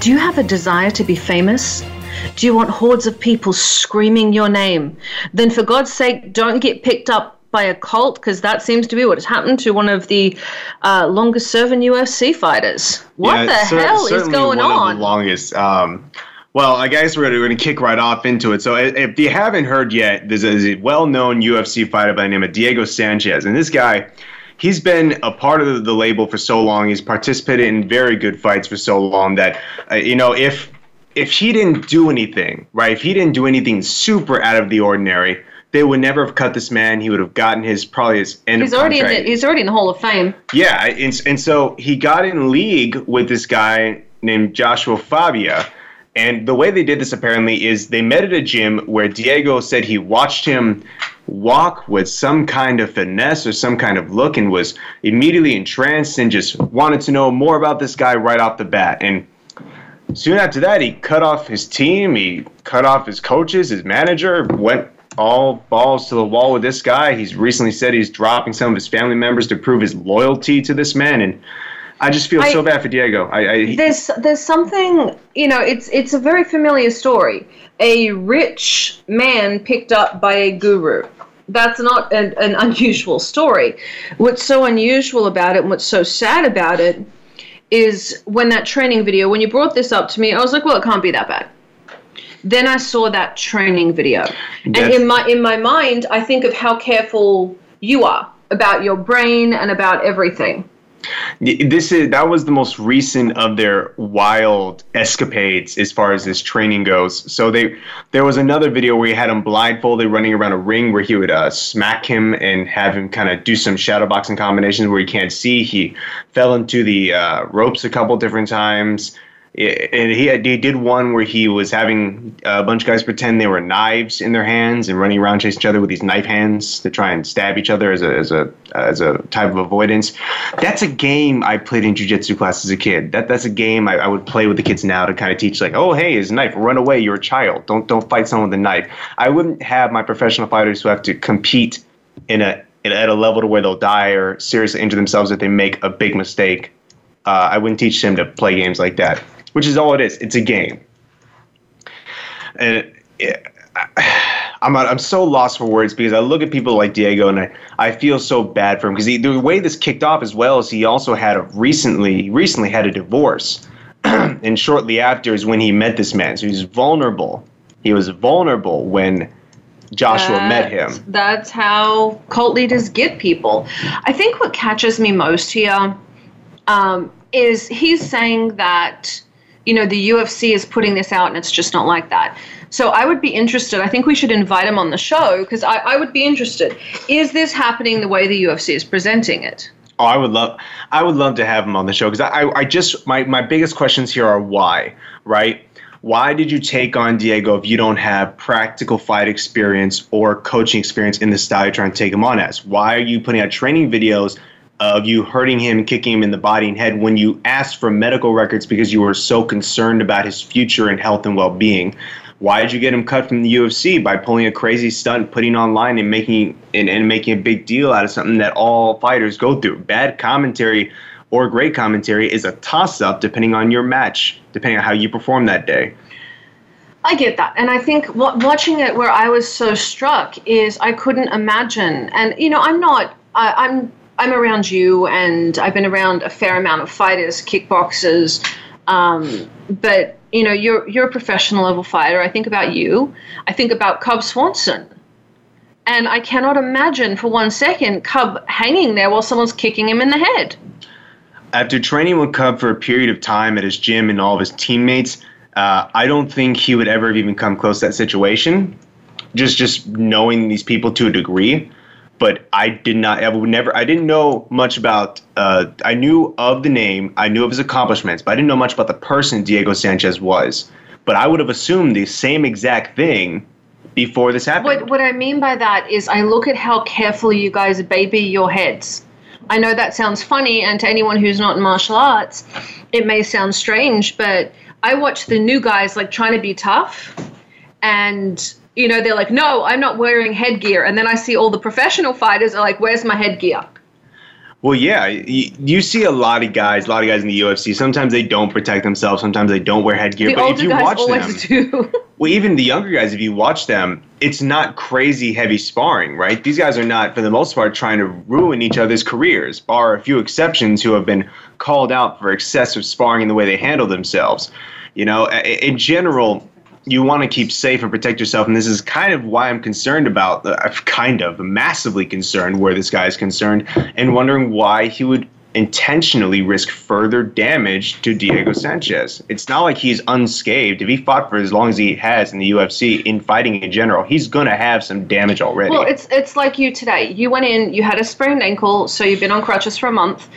Do you have a desire to be famous? Do you want hordes of people screaming your name? Then, for God's sake, don't get picked up by a cult because that seems to be what has happened to one of the uh, longest serving UFC fighters. What Yeah, the cer- hell is going one on? Of the longest. Um, well, I guess we're going to kick right off into it. So, if you haven't heard yet, there's a well-known UFC fighter by the name of Diego Sanchez, and this guy, he's been a part of the, label for so long. He's participated in very good fights for so long that, uh, you know, if if he didn't do anything right, if he didn't do anything super out of the ordinary. They would never have cut this man. He would have gotten his probably his end He's of already in the, he's already in the Hall of Fame. Yeah, and, and so he got in league with this guy named Joshua Fabia. And the way they did this apparently is they met at a gym where Diego said he watched him walk with some kind of finesse or some kind of look and was immediately entranced and just wanted to know more about this guy right off the bat. And soon after that, he cut off his team, he cut off his coaches, his manager, went all balls to the wall with this guy. He's recently said he's dropping some of his family members to prove his loyalty to this man, and I just feel I- so bad for Diego. I, I There's there's something you know. It's it's a very familiar story. A rich man picked up by a guru. That's not an, an unusual story. What's so unusual about it, and what's so sad about it, is when that training video. When you brought this up to me, I was like, well, it can't be that bad. Then I saw that training video, and in my in my mind, I think of how careful you are about your brain and about everything. This is that was the most recent of their wild escapades as far as this training goes. So they there was another video where he had him blindfolded running around a ring where he would uh, smack him and have him kind of do some shadow boxing combinations where he can't see. He fell into the uh, ropes a couple different times. And he, had, he did one where he was having a bunch of guys pretend they were knives in their hands and running around chasing each other with these knife hands to try and stab each other as a as a as a type of avoidance. That's a game I played in jujitsu class as a kid. That that's a game I, I would play with the kids now to kind of teach like, oh hey, his knife, run away, you're a child. Don't don't fight someone with a knife. I wouldn't have my professional fighters who have to compete in a at a level to where they'll die or seriously injure themselves if they make a big mistake. Uh, I wouldn't teach them to play games like that, which is all it is. It's a game. And it, I'm I'm so lost for words because I look at people like Diego and I, I feel so bad for him because the way this kicked off as well is he also had a recently recently had a divorce, and shortly after is when he met this man. So he's vulnerable. He was vulnerable when Joshua met him. That's- That's how cult leaders get people. I think what catches me most here um, is he's saying that you know the UFC is putting this out and it's just not like that. So I would be interested. I think we should invite him on the show because I, I would be interested. Is this happening the way the UFC is presenting it? Oh, I would love, I would love to have him on the show because I, I just my my biggest questions here are why, right? Why did you take on Diego if you don't have practical fight experience or coaching experience in the style you're trying to take him on as? Why are you putting out training videos of you hurting him, kicking him in the body and head when you asked for medical records because you were so concerned about his future and health and well-being? Why did you get him cut from the UFC by pulling a crazy stunt, putting online and making and, and making a big deal out of something that all fighters go through? Bad commentary or great commentary is a toss-up depending on your match, depending on how you perform that day. I get that, and I think wa- watching it, where I was so struck is I couldn't imagine. And you know, I'm not. I, I'm. I'm around you, and I've been around a fair amount of fighters, kickboxers. Um, but you know, you're you're a professional level fighter. I think about you. I think about Cub Swanson. And I cannot imagine for one second Cub hanging there while someone's kicking him in the head. After training with Cub for a period of time at his gym and all of his teammates, uh, I don't think he would ever have even come close to that situation. just just knowing these people to a degree. But I did not. I would never. I didn't know much about. Uh, I knew of the name. I knew of his accomplishments, but I didn't know much about the person Diego Sanchez was. But I would have assumed the same exact thing before this happened. What what I mean by that is I look at how carefully you guys baby your heads. I know that sounds funny, and to anyone who's not in martial arts, it may sound strange, but I watch the new guys like trying to be tough, and you know they're like, "No, I'm not wearing headgear," and then I see all the professional fighters are like, "Where's my headgear?" Well, yeah, you, you see a lot of guys, a lot of guys in the UFC. Sometimes they don't protect themselves. Sometimes they don't wear headgear. The but if you guys watch always them, do. well, even the younger guys, if you watch them, it's not crazy heavy sparring, right? These guys are not, for the most part, trying to ruin each other's careers, bar a few exceptions who have been called out for excessive sparring in the way they handle themselves. You know, in general, you want to keep safe and protect yourself, and this is kind of why I'm concerned about. Uh, kind of massively concerned where this guy is concerned, and wondering why he would intentionally risk further damage to Diego Sanchez. It's not like he's unscathed. If he fought for as long as he has in the UFC in fighting in general, he's going to have some damage already. Well, it's it's like you today. You went in, you had a sprained ankle, so you've been on crutches for a month.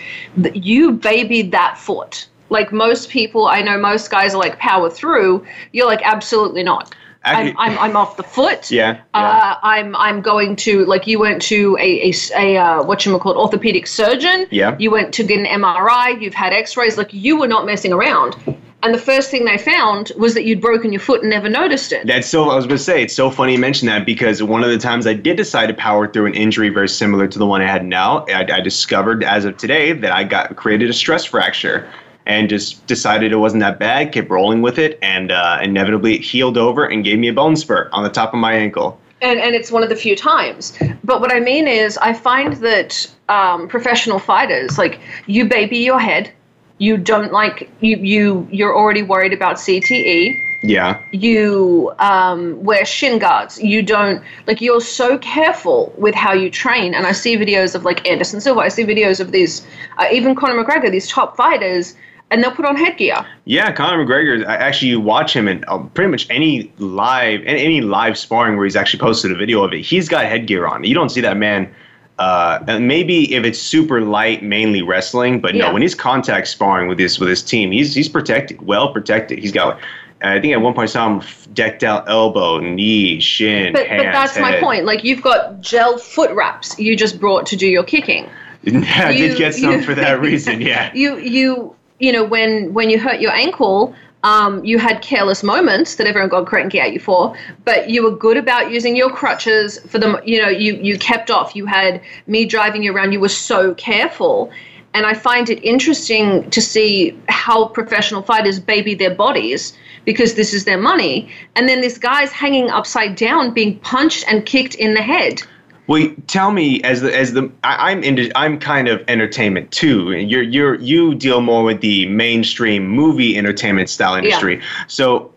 You babied that foot. Like most people, I know most guys are like power through. You're like absolutely not. I'm, I'm, I'm off the foot. Yeah, yeah. Uh, I'm I'm going to like you went to a uh, what you call orthopedic surgeon. Yeah. You went to get an MRI. You've had X-rays. Like you were not messing around. And the first thing they found was that you'd broken your foot and never noticed it. That's so. I was going to say it's so funny you mentioned that because one of the times I did decide to power through an injury very similar to the one I had now, I, I discovered as of today that I got created a stress fracture, and just decided it wasn't that bad. Kept rolling with it, and uh, inevitably it healed over and gave me a bone spur on the top of my ankle. and and it's one of the few times. But what I mean is, I find that um, professional fighters, like you baby your head, you don't like you you you're already worried about CTE. Yeah, You um, wear shin guards. You don't like. You're so careful with how you train. And I see videos of like Anderson Silva. I see videos of these, uh, even Conor McGregor, these top fighters, and they'll put on headgear. yeah. Conor McGregor. I actually you watch him in uh, pretty much any live any, any live sparring where he's actually posted a video of it. He's got headgear on. You don't see that man. Uh, maybe if it's super light, mainly wrestling, but Yeah. no, when he's contact sparring with his with his team, he's he's protected, well protected. He's got, I think at one point I saw him decked out elbow, knee, shin, But hands, but that's my point. Like you've got gel foot wraps you just brought to do your kicking. Yeah, I You- did get some you- for that reason. Yeah, you you you know when when you hurt your ankle um, you had careless moments that everyone got cranky at you for, but you were good about using your crutches for them. You know, you you kept off. You had me driving you around. You were so careful, and I find it interesting to see how professional fighters baby their bodies because this is their money, and then this guy's hanging upside down, being punched and kicked in the head. Well, tell me, as the as the I, I'm into, I'm kind of entertainment too. You're you're you deal more with the mainstream movie entertainment style industry. So,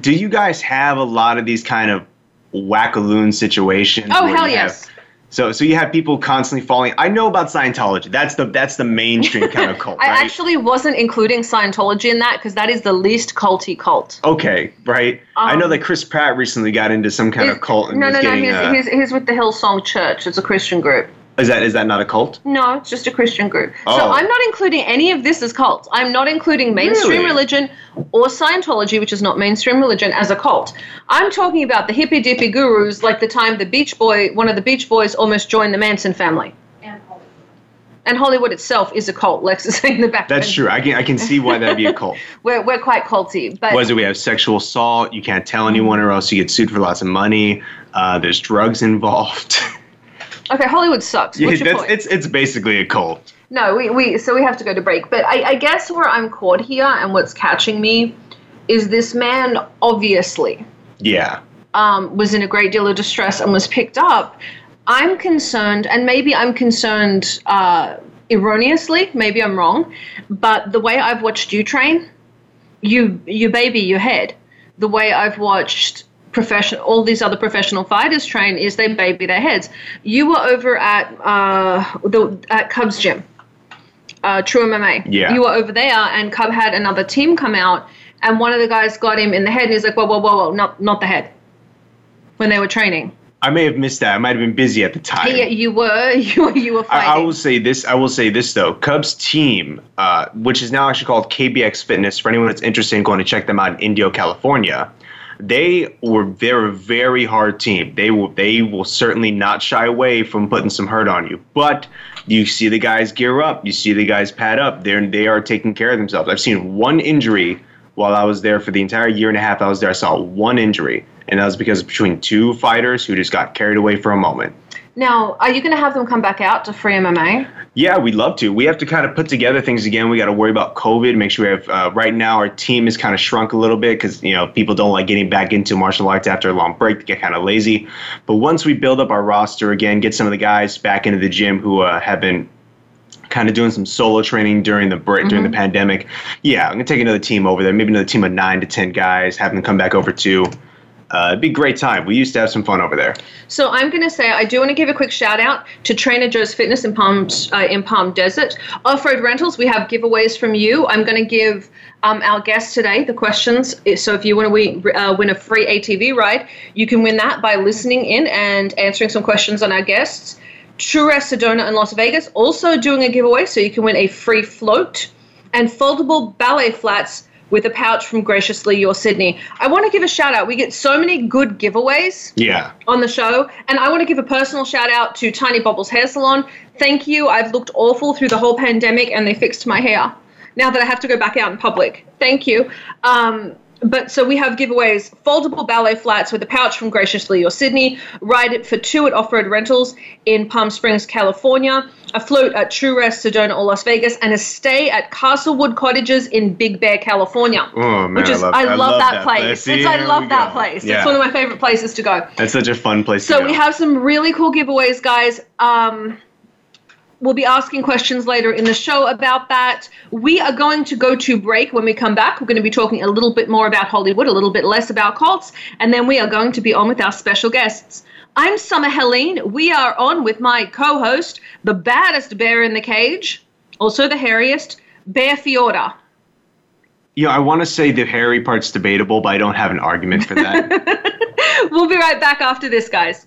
do you guys have a lot of these kind of wackaloon situations? Oh hell yes. So so you have people constantly falling. I know about Scientology. That's the that's the mainstream kind of cult, I right? actually wasn't including Scientology in that because that is the least culty cult. okay, right. I know Um, that Chris Pratt recently got into some kind of cult and no, no, no. getting. He's, uh, he's, he's with the Hillsong Church. It's a Christian group. Is that is that not a cult? No, it's just a Christian group. Oh. So. I'm not including any of this as cults. I'm not including mainstream Really? religion or Scientology, which is not mainstream religion, as a cult. I'm talking about the hippy dippy gurus, like the time the Beach Boy, one of the Beach Boys, almost joined the Manson family. and Hollywood. And Hollywood itself is a cult. Lex is saying in the back. That's true. I can I can see why that'd be a cult. We're, we're quite culty, but was it we have sexual assault you can't tell anyone or else you get sued for lots of money uh, there's drugs involved okay, Hollywood sucks. yeah, What's your point? it's it's basically a cult No, we, we so we have to go to break. But I, I guess where I'm caught here and what's catching me is this man obviously yeah um, was in a great deal of distress and was picked up. I'm concerned, and maybe I'm concerned uh, erroneously. Maybe I'm wrong, but the way I've watched you train, you you baby your head. The way I've watched professional all these other professional fighters train is they baby their heads. You were over at uh, the at Cubs gym, uh, True MMA. Yeah. You were over there, and Cub had another team come out, and one of the guys got him in the head, and he's like, "Whoa, whoa, whoa, whoa, not not the head." when they were training? I may have missed that. I might have been busy at the time. Yeah, you were. You were. You were fighting. I, I will say this. I will say this though. Cubs team, uh, which is now actually called KBX Fitness, for anyone that's interested in going to check them out in Indio, California, they were they're a very hard team. They will they will certainly not shy away from putting some hurt on you. But you see the guys gear up. You see the guys pad up. They're they are taking care of themselves. I've seen one injury while I was there for the entire year and a half I was there. I saw one injury, and that was because between two fighters who just got carried away for a moment. Now, are you going to have them come back out to free MMA? Yeah, we'd love to. We have to kind of put together things again. We got to worry about COVID. Make sure we have. Uh, right now, our team is kind of shrunk a little bit because you know people don't like getting back into martial arts after a long break. They get kind of lazy. But once we build up our roster again, get some of the guys back into the gym who uh, have been kind of doing some solo training during the break mm-hmm. during the pandemic. Yeah, I'm gonna take another team over there. Maybe another team of nine to ten guys. Have them come back over too uh, it'd be a great time. We used to have some fun over there. So I'm going to say I do want to give a quick shout out to Trainer Joe's Fitness in Palm uh, in Palm Desert. Off Road Rentals, we have giveaways from you. I'm going to give um, our guests today the questions. So if you want to win, uh, win a free ATV ride, you can win that by listening in and answering some questions on our guests. True Rest Sedona in Las Vegas also doing a giveaway, so you can win a free float and foldable ballet flats with a pouch from Graciously Your Sydney. I want to give a shout out. We get so many good giveaways yeah. on the show. And I want to give a personal shout out to Tiny Bubbles Hair Salon. Thank you. I've looked awful through the whole pandemic and they fixed my hair. Now that I have to go back out in public. Thank you. Um, but so we have giveaways foldable ballet flats with a pouch from Graciously Your Sydney, ride it for two at Off Road Rentals in Palm Springs, California, a float at True Rest Sedona or Las Vegas, and a stay at Castlewood Cottages in Big Bear, California. Oh, man, which is, I love, I love, I love that, that, place. place. I love that place. Yeah. It's one of my favorite places to go. It's such a fun place so we have some really cool giveaways, guys. Um, We'll be asking questions later in the show about that. We are going to go to break. When we come back, we're going to be talking a little bit more about Hollywood, a little bit less about cults, and then we are going to be on with our special guests. I'm Summer Helene. We are on with my co host, the baddest bear in the cage, also the hairiest, Bear Fiorda. Yeah, I want to say the hairy part's debatable, but I don't have an argument for that. we'll be right back after this, guys.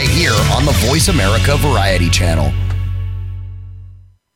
right here on the Voice America Variety Channel.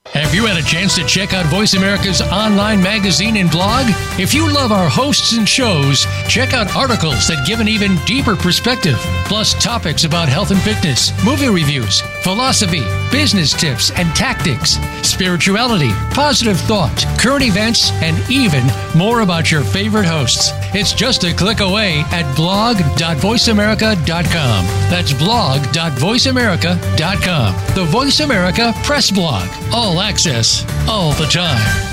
Have you had a chance to check out Voice America's online magazine and blog? If you love our hosts and shows, check out articles that give an even deeper perspective, plus topics about health and fitness, movie reviews, philosophy, business tips and tactics, spirituality, positive thought, current events, and even more about your favorite hosts. It's just a click away at blog.voiceamerica.com. That's blog.voiceamerica.com. The Voice America Press Blog. All access, all the time.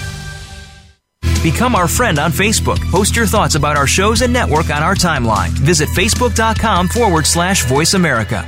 Become our friend on Facebook. Post your thoughts about our shows and network on our timeline. Visit facebook.com forward slash voice America.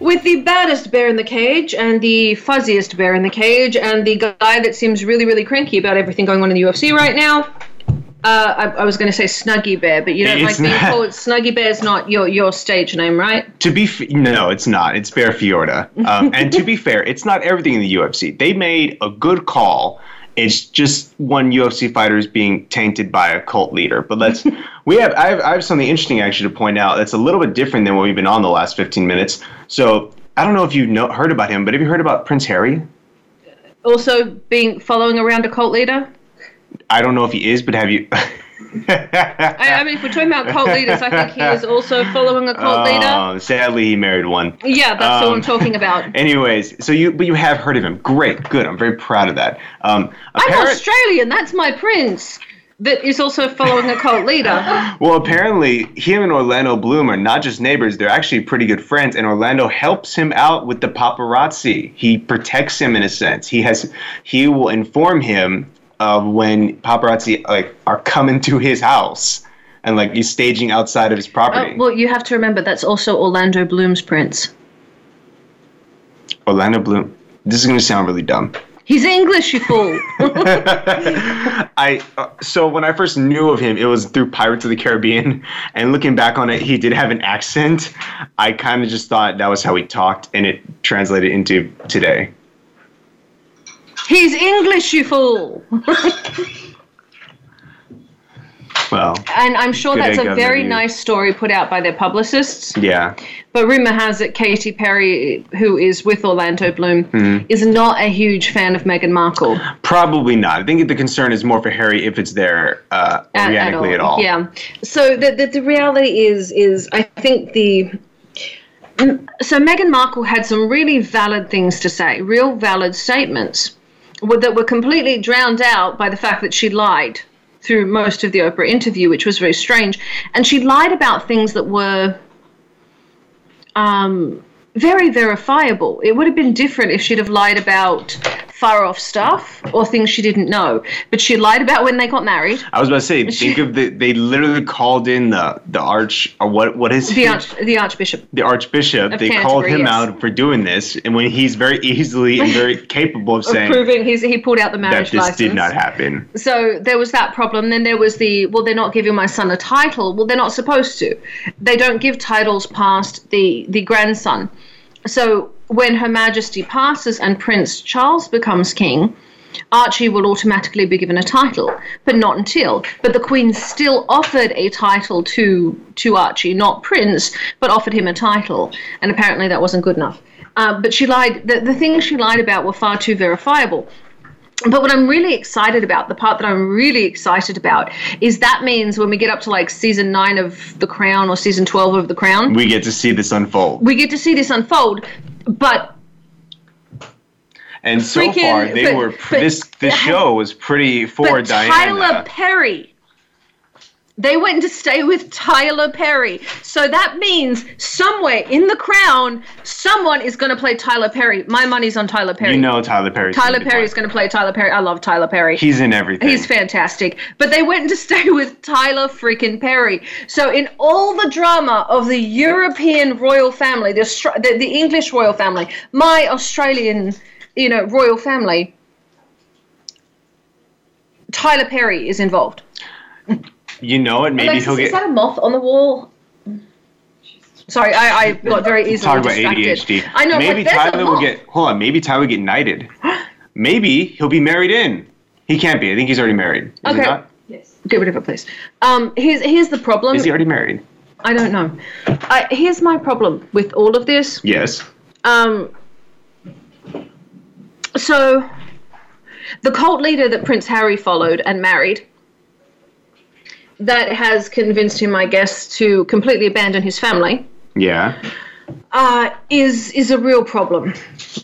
with the baddest bear in the cage and the fuzziest bear in the cage and the guy that seems really, really cranky about everything going on in the UFC right now. Uh, I, I was going to say Snuggy Bear, but you don't It's like being not. called Snuggy Bear. Is not your your stage name, right? To be f- no, it's not. It's Bear Fiorda. Um, and to be fair, it's not everything in the UFC. They made a good call. It's just one UFC fighter is being tainted by a cult leader. But let's we have I, have I have something interesting actually to point out. That's a little bit different than what we've been on the last fifteen minutes. So I don't know if you know heard about him, but have you heard about Prince Harry? Also, being following around a cult leader. I don't know if he is, but have you? I, I mean, if we're talking about cult leaders, I think he is also following a cult leader. Oh, sadly, he married one. Yeah, that's um, I'm talking about. Anyways, so you but you have heard of him. Great, good. I'm very proud of that. Um, I'm Australian. That's my prince. That is also following a cult leader. Well, apparently, him and Orlando Bloom are not just neighbors; they're actually pretty good friends. And Orlando helps him out with the paparazzi. He protects him in a sense. He has, he will inform him of when paparazzi like are coming to his house and like he's staging outside of his Oh, property. well, you have to remember that's also Orlando Bloom's prince. Orlando Bloom. This is gonna sound really dumb. He's English, you fool. I uh, so when I first knew of him, it was through Pirates of the Caribbean, and looking back on it, he did have an accent. I kind of just thought that was how he talked, and it translated into today. He's English, you fool. Well, And I'm sure that's a very nice story put out by their publicists. yeah, But rumor has it Katy Perry, who is with Orlando Bloom, Hmm. is not a huge fan of Meghan Markle. probably not. I think the concern is more for Harry if it's there uh, at- organically at all. Yeah. So the, the the reality is is I think the so Meghan Markle had some really valid things to say, real valid statements were- that were completely drowned out by the fact that she lied through most of the Oprah interview, which was very strange. And she lied about things that were um, very verifiable. It would have been different if she'd have lied about far off stuff or things she didn't know. But she lied about when they got married. I was about to say, think of the they literally called in the the arch or what what is The arch, the archbishop. the archbishop. Of They called him yes. out for doing this, and when he's very easily and very capable of saying proving he's, he pulled out the that marriage this license. did not happen. So there was that problem. Then there was the well, they're not giving my son a title. Well, they're not supposed to. They don't give titles past the the grandson. So when Her Majesty passes and Prince Charles becomes king, Archie will automatically be given a title, but not until. But the Queen still offered a title to to Archie, not Prince, but offered him a title, and apparently that wasn't good enough. Uh, but she lied. The, the things she lied about were far too verifiable. But what I'm really excited about, the part that I'm really excited about, is that means when we get up to like season nine of The Crown or season 12 of The Crown, We get to see this unfold. we get to see this unfold. But And so Freaking- far, they but- were but- this this show was pretty for but Diana. Tyler Perry. They went to stay with Tyler Perry. So that means somewhere in the crown, someone is going to play Tyler Perry. My money's on Tyler Perry. you know Tyler Perry. Tyler Perry is going to play Tyler Perry. I love Tyler Perry. He's in everything. He's fantastic. But they went to stay with Tyler freaking Perry. So in all the drama of the European royal family, the, the the English royal family, my Australian, you know, royal family, Tyler Perry is involved. You know it. Maybe Alexis, he'll get. is get. that a moth on the wall? Sorry, I, I got very easily Talk about distracted. ADHD. I know, Maybe but there's a Tyler will get. Hold on. Maybe Tyler will get knighted. maybe he'll be married in. He can't be. I think he's already married. Is he Okay. not? Get rid of it, please. Um, here's here's the problem. Is he already married? I don't know. I, here's my problem with all of this. Yes. Um, so, the cult leader that Prince Harry followed and married, that has convinced him, I guess, to completely abandon his family. Yeah. uh, is is a real problem.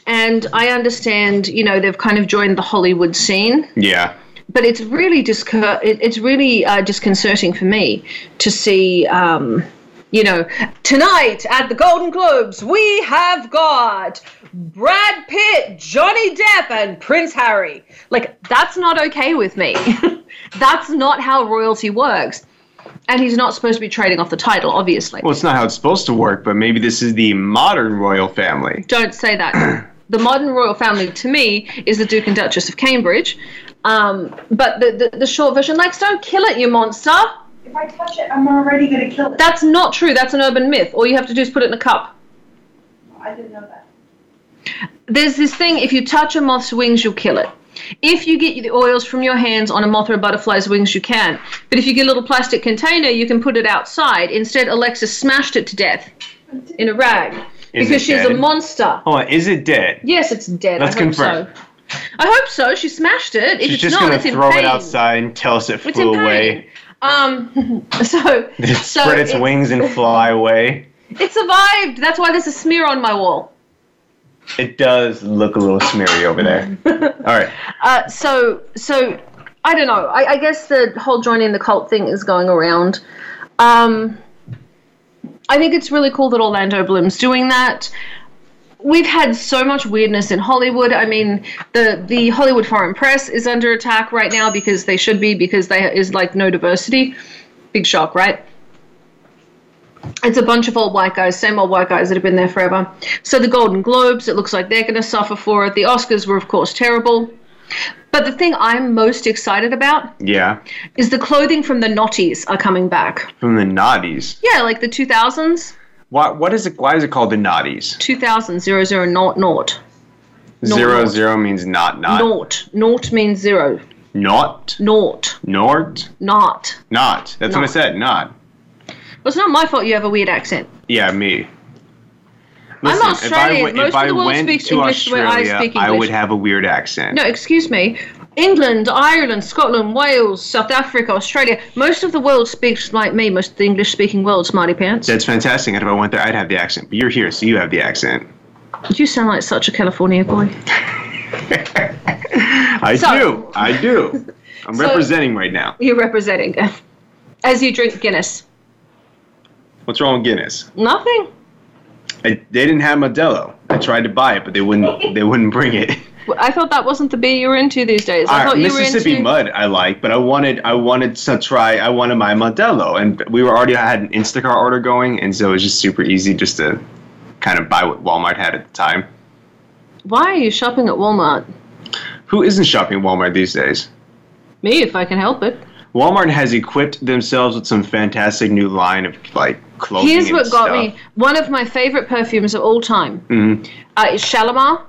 And I understand, you know, they've kind of joined the Hollywood scene, Yeah. but it's really discur- it, it's really uh, disconcerting for me to see. Um, you know, tonight at the Golden Globes, we have got Brad Pitt, Johnny Depp, and Prince Harry. Like, that's not okay with me. that's not how royalty works. And he's not supposed to be trading off the title, obviously. Well, it's not how it's supposed to work, but maybe this is the modern royal family. Don't say that. the modern royal family, to me, is the Duke and Duchess of Cambridge. Um, but the, the, the short version, Lex, don't kill it, you monster. If I touch it, I'm already gonna kill it. That's not true. That's an urban myth. All you have to do is put it in a cup. I didn't know that. There's this thing if you touch a moth's wings, you'll kill it. If you get the oils from your hands on a moth or a butterfly's wings, you can. But if you get a little plastic container, you can put it outside. Instead, Alexis smashed it to death in a rag Is because it she's a monster. Oh, is it dead? Yes, it's dead. Let's I hope confirm. so. I hope so. She smashed it. If She's it's just not, gonna it's in throw it outside and tell us it flew away. Um. So. It so spread its it- wings and fly away. It survived. That's why there's a smear on my wall. It does look a little smeary over there. All right. Uh, so, so I don't know. I, I guess the whole joining the cult thing is going around. Um, I think it's really cool that Orlando Bloom's doing that. We've had so much weirdness in Hollywood. I mean, the the Hollywood Foreign Press is under attack right now because they should be because there is like no diversity. Big shock, right? It's a bunch of old white guys, same old white guys that have been there forever. So the Golden Globes, it looks like they're going to suffer for it. The Oscars were, of course, terrible. But the thing I'm most excited about Yeah. is the clothing from the Naughties are coming back. From the naughties. Yeah, like the 2000s, Why, what is it? Why is it called the naughties? 2000, zero, zero, naught, naught. Naught, Zero zero means not not. Naught. Naught means zero. Not. Naught. Nort. Not. Not. That's what I Not. said. Not. Well, it's not my fault you have a weird accent. Yeah, me. I'm Listen, Australian. If I, Most I of the world speaks English the way I speak I English. would have a weird accent. No, excuse me. England, Ireland, Scotland, Wales, South Africa, Australia. Most of the world speaks like me. Most of the English-speaking world, smarty pants. That's fantastic. And if I went there, I'd have the accent. But you're here, so you have the accent. You sound like such a California boy. I So- do. I do. I'm So- representing right now. You're representing. Uh, as you drink Guinness. What's wrong with Guinness? Nothing. I, they didn't have Modelo. I tried to buy it, but they wouldn't. They wouldn't bring it. I thought that wasn't the beer you were into these days. I thought you were Mississippi into. Mud I like, but I wanted I wanted to try I wanted my Modelo, and we were already I had an Instacart order going, and so it was just super easy just to kind of buy what Walmart had at the time. Why are you shopping at Walmart? Who isn't shopping at Walmart these days? Me, if I can help it. Walmart has equipped themselves with some fantastic new line of like clothing. Here's what got stuff. me. One of my favorite perfumes of all time Mhm. uh, is Shalimar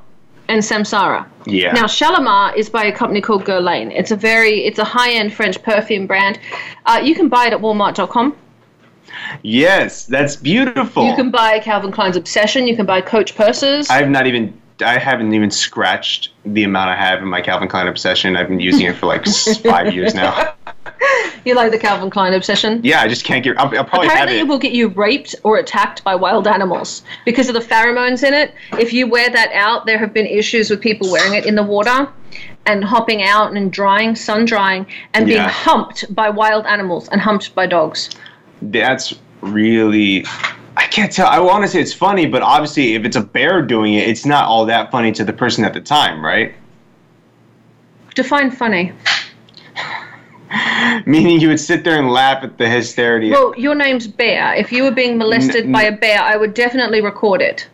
and Samsara. Yeah. Now, Shalimar is by a company called Guerlain. It's a very, it's a high-end French perfume brand. Uh, you can buy it at Walmart.com. yes, that's beautiful. You can buy Calvin Klein's Obsession. You can buy Coach purses. I've not even I haven't even scratched the amount I have in my Calvin Klein obsession. I've been using it for like five years now. you like the Calvin Klein Obsession? Yeah, I just can't get. I'll, I'll probably Apparently, it it. will get you raped or attacked by wild animals because of the pheromones in it. If you wear that out, there have been issues with people wearing it in the water and hopping out and drying, sun drying, and being Yeah. humped by wild animals and humped by dogs. That's really. I can't tell. I want to say it's funny, but obviously, if it's a bear doing it, it's not all that funny to the person at the time, right? Define funny. Meaning, you would sit there and laugh at the hysteria. Well, your name's Bear. If you were being molested N- by a bear, I would definitely record it.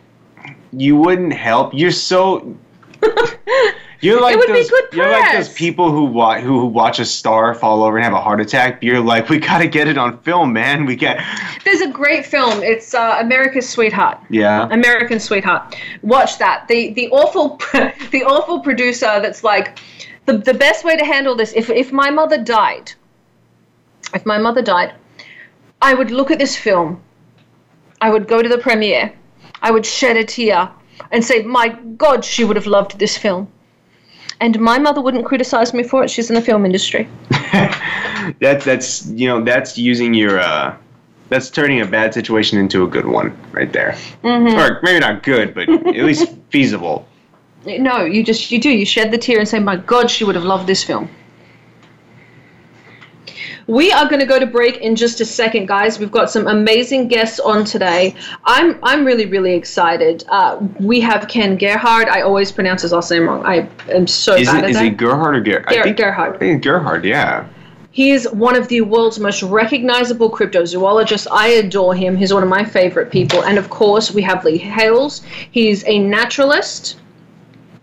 you wouldn't help. You're so. You're like would be those, You're like those people who watch who, who watch a star fall over and have a heart attack. You're like, we gotta get it on film, man. We got. There's a great film. It's uh, America's Sweetheart. Yeah. American Sweetheart. Watch that. The the awful the awful producer that's like the the best way to handle this if if my mother died if my mother died I would look at this film I would go to the premiere I would shed a tear and say my god she would have loved this film and my mother wouldn't criticize me for it she's in the film industry that's that's you know that's using your uh that's turning a bad situation into a good one right there. Mm-hmm. Or maybe not good, but at least feasible. No, you just you do. You shed the tear and say, "My God, she would have loved this film." We are going to go to break in just a second, guys. We've got some amazing guests on today. I'm I'm really really excited. Uh, we have Ken Gerhard. I always pronounce his last name wrong. I am so Is bad it at is that. it Gerhard or Gerhard? Ger- I think Gerhard. I think Gerhard. Yeah. He is one of the world's most recognizable cryptozoologists. I adore him. He's one of my favorite people. And of course, we have Lee Hales. He's a naturalist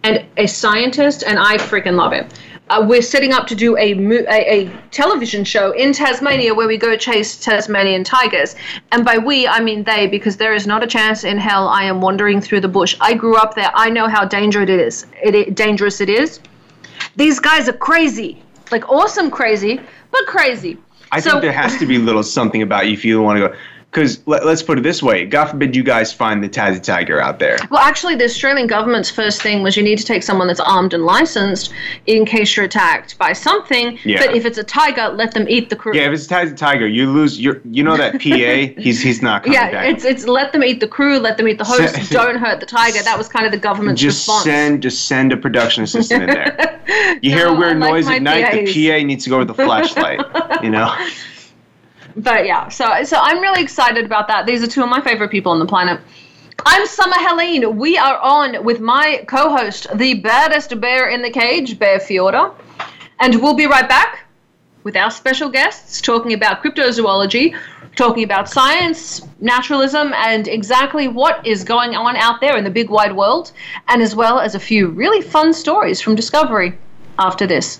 and a scientist, and I freaking love him. Uh, we're setting up to do a, mo- a a television show in Tasmania where we go chase Tasmanian tigers. And by we, I mean they, because there is not a chance in hell I am wandering through the bush. I grew up there. I know how dangerous it is. It, it dangerous it is. These guys are crazy, like awesome crazy, but crazy. I So- think there has to be a little something about you if you want to go. Because let, us put it this way: God forbid you guys find the Tassie tiger out there. Well, actually, the Australian government's first thing was you need to take someone that's armed and licensed in case you're attacked by something. Yeah. But if it's a tiger, let them eat the crew. Yeah, if it's a Tassie tiger, you lose your. You know that PA, he's he's not coming Yeah, back. it's it's let them eat the crew, let them eat the host, Send- don't hurt the tiger. That was kind of the government's just response. send just send a production assistant in there. You hear a weird like noise at night, PAs. the PA needs to go with the flashlight. you know. But yeah, so so I'm really excited about that. These are two of my favorite people on the planet. I'm Summer Helene. We are on with my co-host, the baddest bear in the cage, Bear Fiorda, and we'll be right back with our special guests talking about cryptozoology, talking about science, naturalism, and exactly what is going on out there in the big wide world, and as well as a few really fun stories from Discovery after this.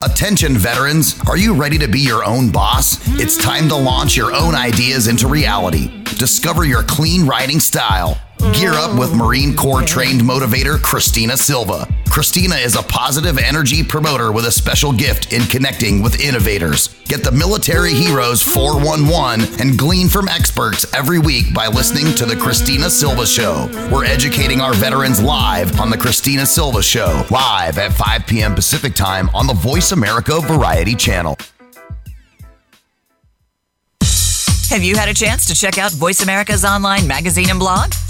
Attention, veterans. Are you ready to be your own boss? It's time to launch your own ideas into reality. Discover your clean writing style. Gear up with Marine Corps trained motivator Christina Silva. Christina is a positive energy promoter with a special gift in connecting with innovators. Get the Military Heroes 411 and glean from experts every week by listening to The Christina Silva Show. We're educating our veterans live on The Christina Silva Show, live at 5 p.m. Pacific Time on the Voice America Variety Channel. Have you had a chance to check out Voice America's online magazine and blog?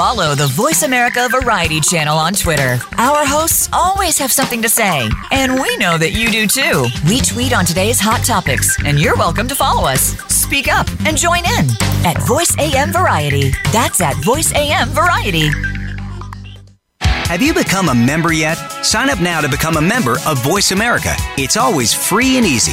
Follow the Voice America Variety channel on Twitter. Our hosts always have something to say, and we know that you do too. We tweet on today's hot topics, and you're welcome to follow us. Speak up and join in at Voice AM Variety. That's at Voice AM Variety. Have you become a member yet? Sign up now to become a member of Voice America. It's always free and easy.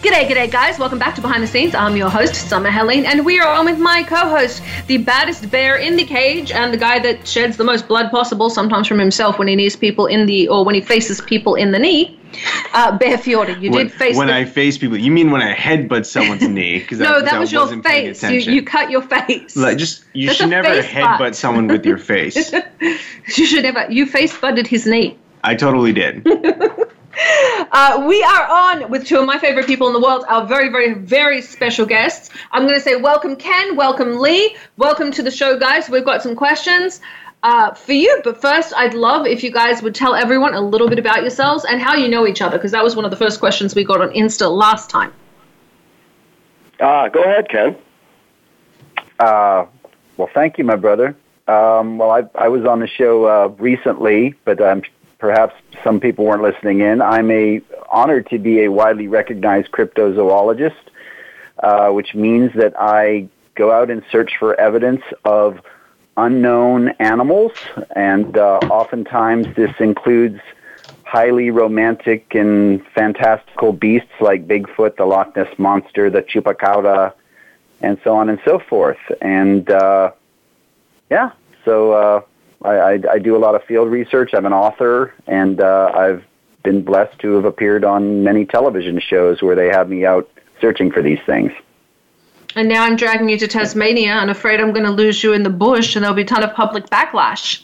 G'day, g'day, guys. Welcome back to Behind the Scenes. I'm your host, Summer Helene, and we are on with my co host, the baddest bear in the cage, and the guy that sheds the most blood possible, sometimes from himself when he knees people in the, or when he faces people in the knee. Uh, Bear Fiorda, you when, did face when the, I face people. You mean when I headbutt someone's knee? Because no, that was your face. You, you cut your face. Like just you That's should never headbutt butt. someone with your face. you should never. You face butted his knee. I totally did. Uh, we are on with two of my favorite people in the world, our very, very, very special guests. I'm going to say welcome, Ken. Welcome, Lee. Welcome to the show, guys. We've got some questions uh, for you. But first, I'd love if you guys would tell everyone a little bit about yourselves and how you know each other, because that was one of the first questions we got on Insta last time. Uh, go ahead, Ken. Uh, well, thank you, my brother. Um, well, I, I was on the show uh, recently, but um, perhaps some people weren't listening in. I'm a honored to be a widely recognized cryptozoologist, uh, which means that I go out and search for evidence of unknown animals, and uh, oftentimes this includes highly romantic and fantastical beasts like Bigfoot, the Loch Ness Monster, the Chupacabra, and so on and so forth. And uh, yeah, so uh, I, I, I do a lot of field research. I'm an author, and uh, I've been blessed to have appeared on many television shows where they have me out searching for these things. And now I'm dragging you to Tasmania and afraid I'm going to lose you in the bush and there'll be a ton of public backlash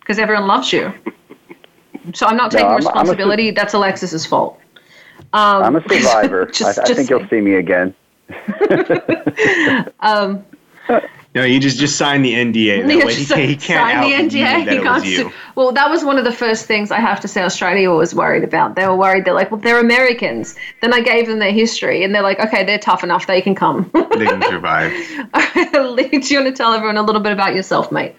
because everyone loves you. So I'm not No, taking I'm- I'm a responsibility. That's Alexis's fault. Um, I'm a survivor. just- I, I think you'll see me again. um, No, you just just sign the NDA. That Yeah, way he, just can't- he can't sign out the NDA. that He can't was you. sue- Well, that was one of the first things I have to say Australia was worried about. They were worried. They're like, well, they're Americans. Then I gave them their history, and they're like, okay, they're tough enough. They can come. They can survive. Do you want to tell everyone a little bit about yourself, mate?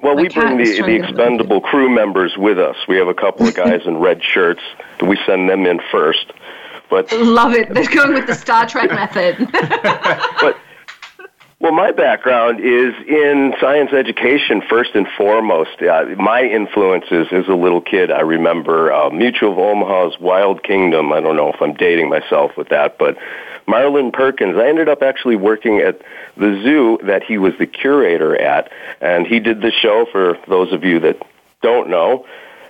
Well, we bring the, the to get expendable crew members with us. We have a couple of guys in red shirts. We send them in first. But Love it. They're going with the Star Trek method. but well, my background is in science education first and foremost. Uh, my influences as a little kid, I remember uh, Mutual of Omaha's Wild Kingdom. I don't know if I'm dating myself with that, but Marlin Perkins. I ended up actually working at the zoo that he was the curator at, and he did the show for those of you that don't know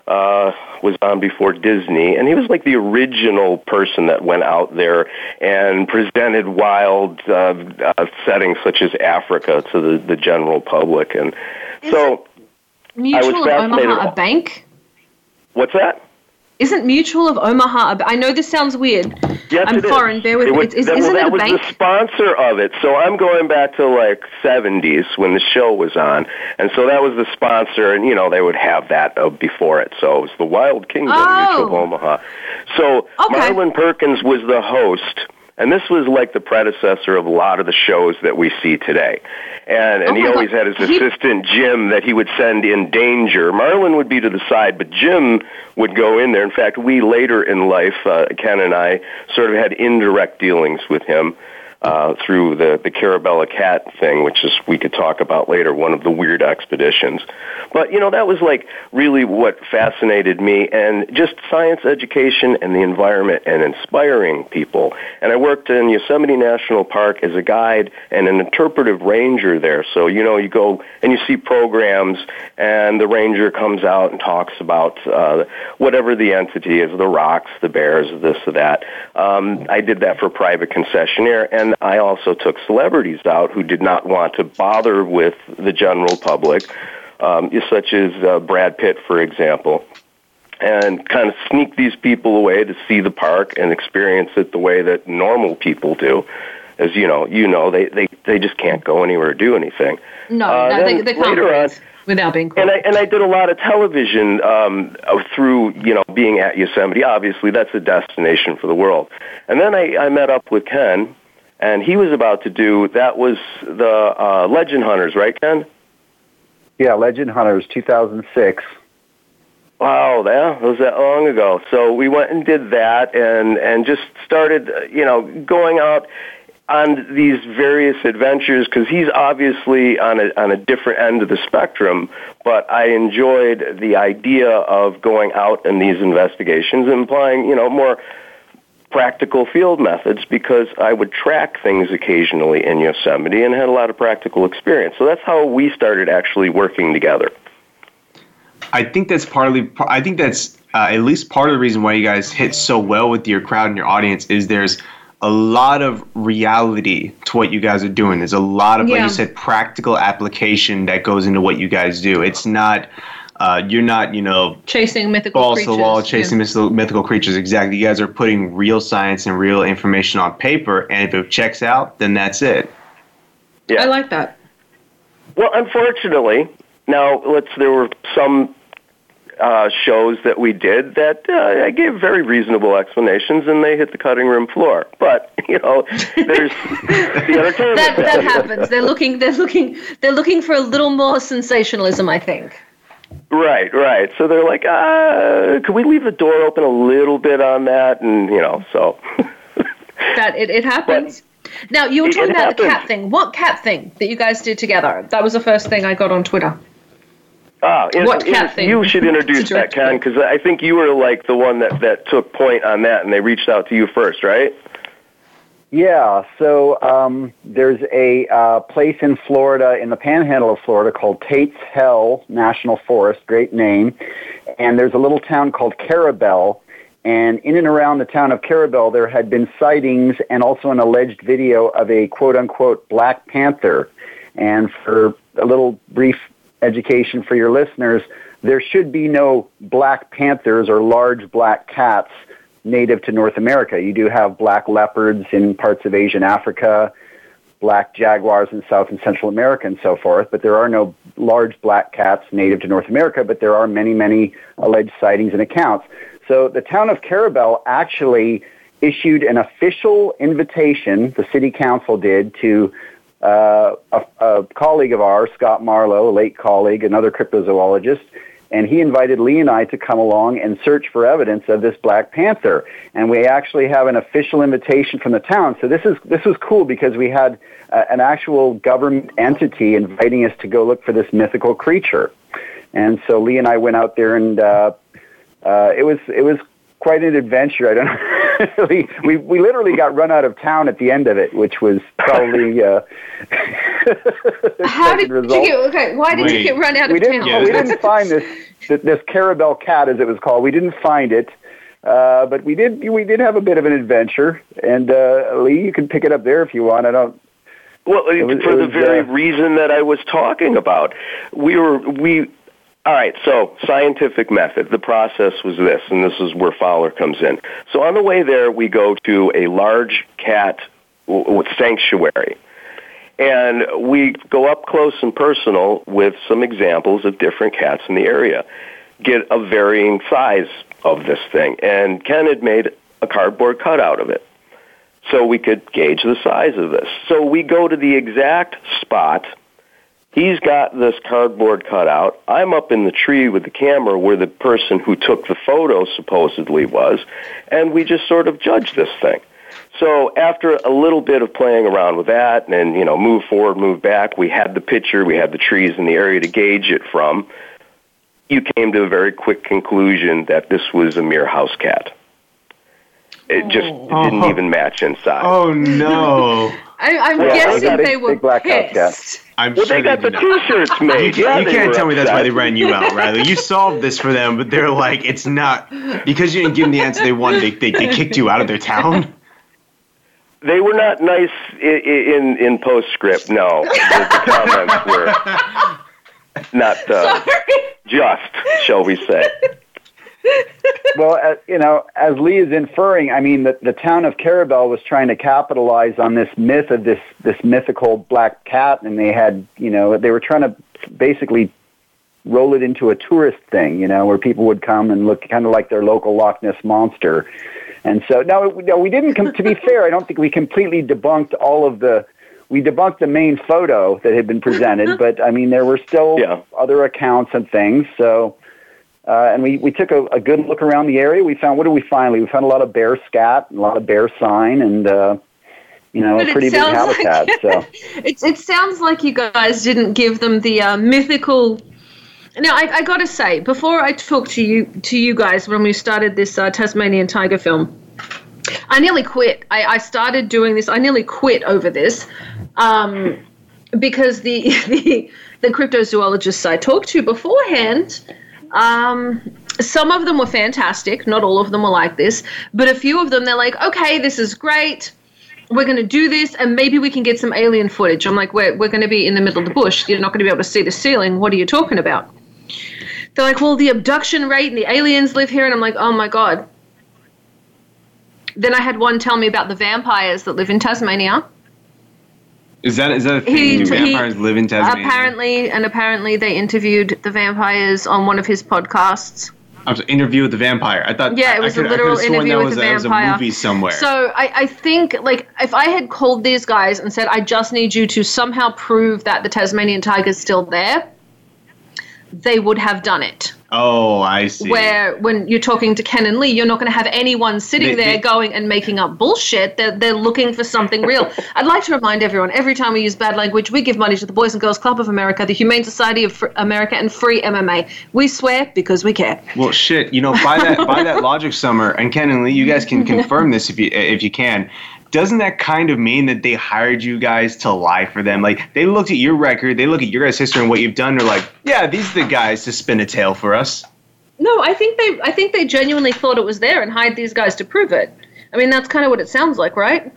uh, was on before Disney, and he was like the original person that went out there and presented wild uh, uh, settings such as Africa to the, the general public. And so, Mutual of fascinated- Omaha a bank? what's that? Isn't Mutual of Omaha? A, I know this sounds weird. Yes, I'm it is. foreign. Bear with It me. was- It's- that, isn't well, it that a was bank? the sponsor of it. So I'm going back to like 70s when the show was on, and so that was the sponsor, and you know they would have that uh, before it. So it was the Wild Kingdom Oh. Mutual of Omaha. So Marlin Perkins was the host. And this was like the predecessor of a lot of the shows that we see today. And, and Oh he always God. had his He- assistant Jim that he would send in danger. Marlin would be to the side, but Jim would go in there. In fact, we later in life, uh, Ken and I, sort of had indirect dealings with him uh, through the the Carrabelle cat thing, which is we could talk about later. One of the weird expeditions, but you know that was like really what fascinated me, and just science education and the environment and inspiring people. And I worked in Yosemite National Park as a guide and an interpretive ranger there. So you know you go and you see programs, and the ranger comes out and talks about uh, whatever the entity is, the rocks, the bears, this or that. Um, I did that for private concessionaire, and I also took celebrities out who did not want to bother with the general public, um, such as uh, Brad Pitt, for example and kind of sneak these people away to see the park and experience it the way that normal people do. As you know, you know they they they just can't go anywhere or do anything. no, Uh, no, they, they can't later on- without being And I and I did a lot of television um, through you know being at Yosemite. Obviously, that's a destination for the world. And then I, I met up with Ken, and he was about to do that was the uh, Legend Hunters, right, Ken? Yeah, Legend Hunters, 2006. Wow, that was that long ago. So we went and did that, and and just started, uh, you know, going out on these various adventures because he's obviously on a on a different end of the spectrum. But I enjoyed the idea of going out in these investigations implying, you know, more practical field methods because I would track things occasionally in Yosemite and had a lot of practical experience. So that's how we started actually working together. I think that's partly. I think that's uh, at least part of the reason why you guys hit so well with your crowd and your audience is there's a lot of reality to what you guys are doing. There's a lot of, yeah. like you said, practical application that goes into what you guys do. It's not. Uh, you're not, you know, chasing mythical balls creatures. to the wall, chasing yeah. mythical, mythical creatures. Exactly. You guys are putting real science and real information on paper, and if it checks out, then that's it. Yeah, I like that. Well, unfortunately, now let's. There were some uh, shows that we did that uh, I gave very reasonable explanations, and they hit the cutting room floor. But you know, there's the entertainment. that that happens. They're looking. They're looking. They're looking for a little more sensationalism. I think. Right, right. So they're like, uh, could we leave the door open a little bit on that? And you know, so that it, it happens. But now you were talking about happens. the cat thing. What cat thing that you guys did together? That was the first thing I got on Twitter. Ah, what cat thing? You should introduce that, Ken, because I think you were like the one that, that took point on that, and they reached out to you first, right? Yeah, so um, there's a uh, place in Florida, in the panhandle of Florida, called Tate's Hell National Forest, great name. And there's a little town called Carrabelle. And in and around the town of Carrabelle, there had been sightings and also an alleged video of a quote unquote Black Panther. And for a little brief education for your listeners, there should be no black panthers or large black cats native to North America. You do have black leopards in parts of Asia and Africa, black jaguars in South and Central America, and so forth, but there are no large black cats native to North America, but there are many, many alleged sightings and accounts. So the town of Carrabelle actually issued an official invitation, the city council did, to uh, a, a, colleague of ours, Scott Marlowe, a late colleague, another cryptozoologist, and he invited Lee and I to come along and search for evidence of this black panther. And we actually have an official invitation from the town. So this is this was cool because we had uh, an actual government entity inviting us to go look for this mythical creature. And so Lee and I went out there, and uh, uh, it was it was quite an adventure. I don't know. we, we we literally got run out of town at the end of it, which was probably. Uh, How did result. you get? Okay, why did Wait. you get run out we of didn't, town? we didn't find this this Carrabelle cat, as it was called. We didn't find it. Uh, but we did we did have a bit of an adventure, and uh, Lee, you can pick it up there if you want. I don't. Well, was, for the very uh, reason that I was talking about, we were we all right, so scientific method. The process was this, and this is where Fowler comes in. So on the way there, we go to a large cat sanctuary. And we go up close and personal with some examples of different cats in the area. Get a varying size of this thing. And Ken had made a cardboard cutout of it. So we could gauge the size of this. So we go to the exact spot He's got this cardboard cutout. I'm up in the tree with the camera where the person who took the photo supposedly was, and we just sort of judge this thing. So after a little bit of playing around with that and, you know, move forward, move back, we had the picture, we had the trees in the area to gauge it from. You came to a very quick conclusion that this was a mere house cat. It just oh. didn't uh-huh. even match in size. Oh no! I, am well, guessing they were pissed. I'm well, sure they got they the T-shirts made. You, yeah, you can't tell me that's why they ran you out, Riley. You solved this for them, but they're like, it's not because you didn't give them the answer they wanted. They, they, they kicked you out of their town. They were not nice in in, in postscript. No, the, the comments were not uh, just, shall we say well, uh, you know, as Lee is inferring, I mean, the, the town of Carrabelle was trying to capitalize on this myth of this this mythical black cat, and they had, you know, they were trying to basically roll it into a tourist thing, you know, where people would come and look kind of like their local Loch Ness monster. And so, no, no, we didn't. Com- to be fair, I don't think we completely debunked all of the we debunked the main photo that had been presented, but I mean there were still Yeah. other accounts and things. So, uh, and we we took a, a good look around the area. We found what did we find? We found a lot of bear scat, a lot of bear sign, and uh, you know But a pretty big sounds like- habitat. so. It, it sounds like you guys didn't give them the uh, mythical. Now, I, I got to say, before I talked to you to you guys when we started this uh, Tasmanian tiger film, I nearly quit. I, I started doing this. I nearly quit over this um, because the, the the cryptozoologists I talked to beforehand. Um, some of them were fantastic. Not all of them were like this, but a few of them they're like, okay, this is great we're going to do this and maybe we can get some alien footage. I'm like, we're, we're going to be in the middle of the bush. You're not going to be able to see the ceiling. What are you talking about? They're like, well, the abduction rate and the aliens live here. And I'm like, oh my God. Then I had one tell me about the vampires that live in Tasmania. Is that is that a thing? He- Do he- vampires live in Tasmania? Apparently, and apparently they interviewed the vampires on one of his podcasts. I'm sorry, interview with the vampire. I thought. Yeah, it was I could, a literal I interview with was the that was vampire. a movie somewhere. So I, I think like if I had called these guys and said I just need you to somehow prove that the Tasmanian tiger's still there, they would have done it. Oh, I see. Where when you're talking to Ken and Lee, you're not going to have anyone sitting there going and making up bullshit. They're, they're looking for something real. I'd like to remind everyone every time we use bad language, we give money to the Boys and Girls Club of America, the Humane Society of Fr- America, and Free MMA. We swear because we care. Well, shit. You know, by that by that logic, Summer and Ken and Lee, you guys can confirm this if you if you can. Doesn't that kind of mean that they hired you guys to lie for them? Like they looked at your record, they look at your guys' history and what you've done. They're like, yeah, these are the guys to spin a tale for us. No, I think they I think they genuinely thought it was there and hired these guys to prove it. I mean, that's kind of what it sounds like, right?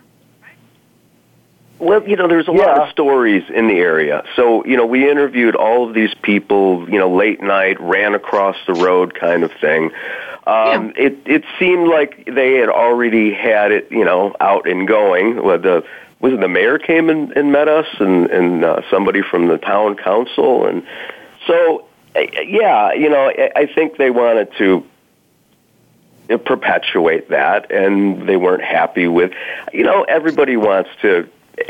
Well, you know, there's a lot of stories in the area. So, you know, we interviewed all of these people, you know, late night, ran across the road kind of thing. Um, It it seemed like they had already had it, you know, out and going. The was it the mayor came and, and met us, and and uh, somebody from the town council, and so yeah, you know, I, think they wanted to perpetuate that, and they weren't happy with. You know, everybody wants to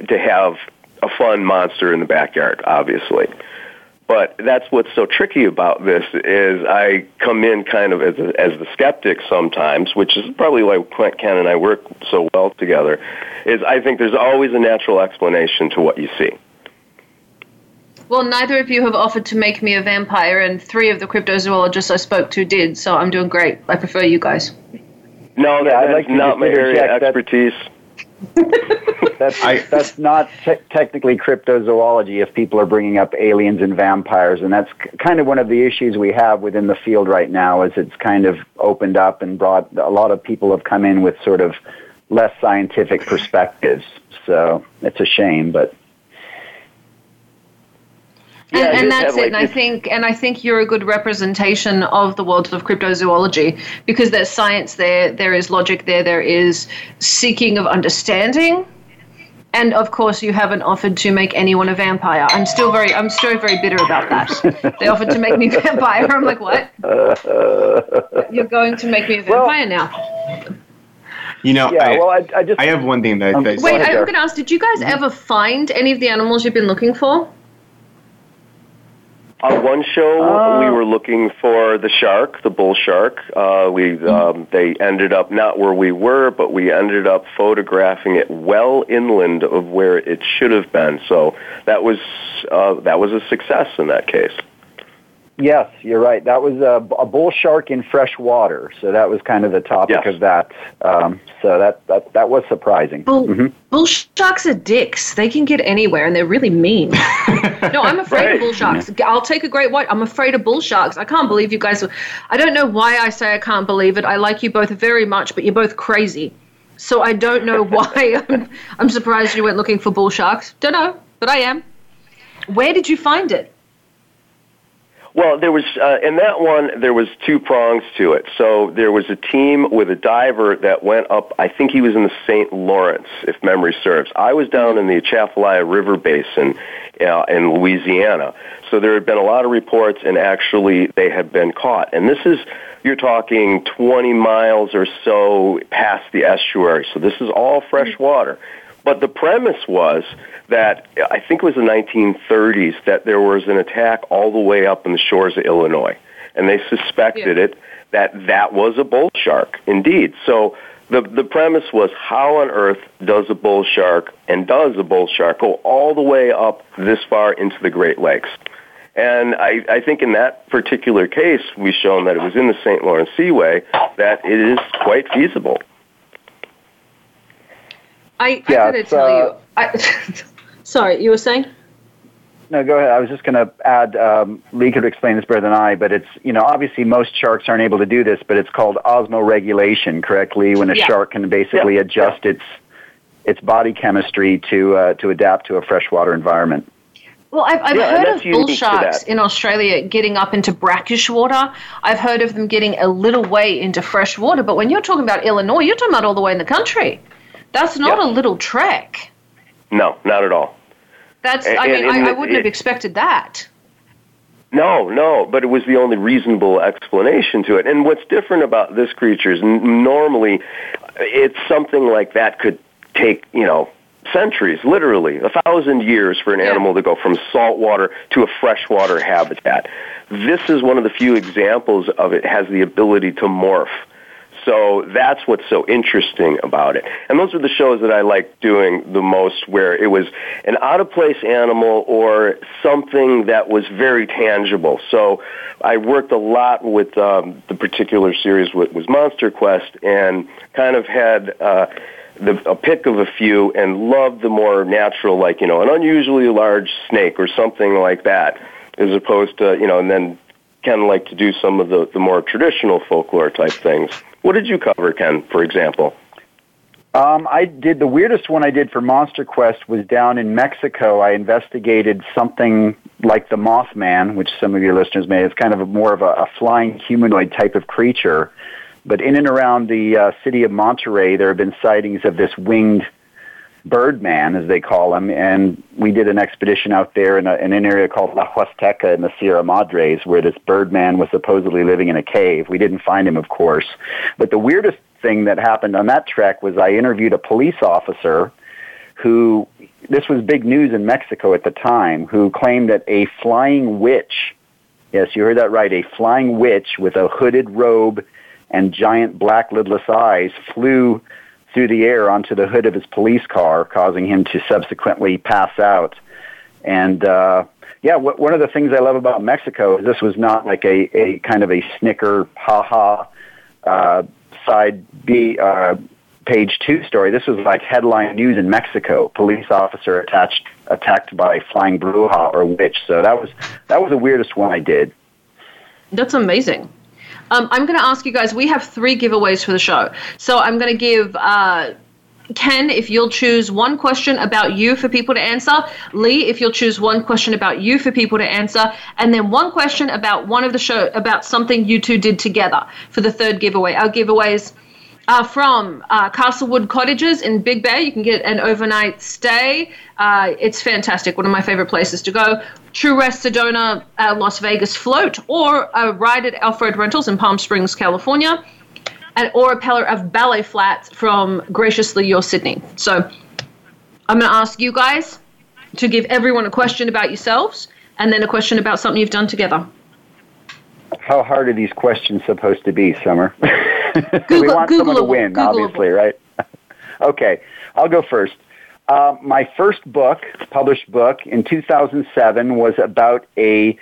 to have a fun monster in the backyard, obviously. But that's what's so tricky about this is I come in kind of as a, as the skeptic sometimes, which is probably why Clint Ken and I work so well together. Is I think there's always a natural explanation to what you see. Well, neither of you have offered to make me a vampire, and three of the cryptozoologists I spoke to did, so I'm doing great. I prefer you guys. No, that, I'd that's like not my area interject of that- That's that's not te- technically cryptozoology if people are bringing up aliens and vampires, and that's k- kind of one of the issues we have within the field right now. Is it's kind of opened up and brought a lot of people have come in with sort of less scientific perspectives. So it's a shame, but And, Yeah, and that's have, it. like, And I think, and I think you're a good representation of the world of cryptozoology because there's science there, there is logic there, there is seeking of understanding, and of course, you haven't offered to make anyone a vampire. I'm still very, I'm still very bitter about that. they offered to make me a vampire. I'm like, what? You're going to make me a vampire now? You know, yeah. I, well, I, I just I have one thing that, Um, that Wait, I'm going to ask: Did you guys ever find any of the animals you've been looking for? On one show, Uh, we were looking for the shark, the bull shark. Uh, we um, they ended up not where we were, but we ended up photographing it well inland of where it should have been. So that was uh, that was a success in that case. Yes, you're right. That was a, a bull shark in fresh water. So that was kind of the topic Yes. of that. Um, so that, that that was surprising. Bull, Mhm. bull sharks are dicks. They can get anywhere, and they're really mean. no, I'm afraid Right. of bull sharks. I'll take a great white. I'm afraid of bull sharks. I can't believe you guys. I don't know why I say I can't believe it. I like you both very much, but you're both crazy. So I don't know why. I'm, I'm surprised you went looking for bull sharks. Don't know, but I am. Where did you find it? Well, there was uh, in that one there was two prongs to it. So there was a team with a diver that went up. I think he was in the St. Lawrence, if memory serves. I was down in the Atchafalaya River Basin uh, in Louisiana. So there had been a lot of reports, and actually they had been caught. And this is you're talking 20 miles or so past the estuary. So this is all fresh water. But the premise was that I think it was the 1930s that there was an attack all the way up on the shores of Illinois, and they suspected it that that was a bull shark indeed. So the the premise was how on earth does a bull shark and does a bull shark go all the way up this far into the Great Lakes? And I, I think in that particular case, we've shown that it was in the St. Lawrence Seaway that it is quite feasible. I, I Yeah, gotta tell uh, you. I, sorry, you were saying? No, go ahead. I was just going to add. Um, Lee could explain this better than I, but it's you know obviously most sharks aren't able to do this, but it's called osmoregulation, correctly? When a Yeah. shark can basically adjust its its body chemistry to uh, to adapt to a freshwater environment. Well, I've, I've Yeah, heard of bull sharks in Australia getting up into brackish water. I've heard of them getting a little way into fresh water. But when you're talking about Illinois, you're talking about all the way in the country. That's not a little trek. No, not at all. That's. And- I mean, I, I wouldn't have expected that. No, no, but it was the only reasonable explanation to it. And what's different about this creature is n- normally it's something like that could take, you know, centuries, literally, a thousand years for an animal to go from saltwater to a freshwater habitat. This is one of the few examples of it has the ability to morph. So that's what's so interesting about it. And those are the shows that I like doing the most where it was an out of place animal or something that was very tangible. So I worked a lot with um, the particular series with, was Monster Quest and kind of had uh, the, a pick of a few and loved the more natural, like, you know, an unusually large snake or something like that, as opposed to, you know, and then Ken like to do some of the, the more traditional folklore type things. What did you cover, Ken, for example? Um, I did the weirdest one I did for Monster Quest was down in Mexico. I investigated something like the Mothman, which some of your listeners may. It's kind of a, more of a, a flying humanoid type of creature. But in and around the uh, city of Monterrey, there have been sightings of this winged birdman, as they call him, and we did an expedition out there in, a, in an area called La Huasteca in the Sierra Madres, where this birdman was supposedly living in a cave. We didn't find him, of course, but the weirdest thing that happened on that trek was I interviewed a police officer who this was big news in Mexico at the time, who claimed that a flying witch, yes, you heard that right, a flying witch with a hooded robe and giant black lidless eyes flew through the air onto the hood of his police car, causing him to subsequently pass out. And uh, yeah, w- one of the things I love about Mexico is this was not like a, a kind of a snicker, ha ha, uh, side B, uh, page two story. This was like headline news in Mexico. Police officer attached attacked by flying bruja or witch. So that was that was the weirdest one I did. That's amazing. Um, I'm going to ask you guys. We have three giveaways for the show, so I'm going to give uh, Ken if you'll choose one question about you for people to answer. Lee, if you'll choose one question about you for people to answer, and then one question about one of the show about something you two did together for the third giveaway. Our giveaways are from uh, Castlewood Cottages in Big Bear. You can get an overnight stay. Uh, it's fantastic. One of my favorite places to go. True Rest Sedona uh, Las Vegas float, or a ride at Alfred Rentals in Palm Springs, California, and or a peller of ballet flats from Graciously Your Sydney. So I'm going to ask you guys to give everyone a question about yourselves, and then a question about something you've done together. How hard are these questions supposed to be, Summer? we Google- want someone to win, Googleable. obviously, right? okay, I'll go first. Uh, my first book, published book in 2007, was about a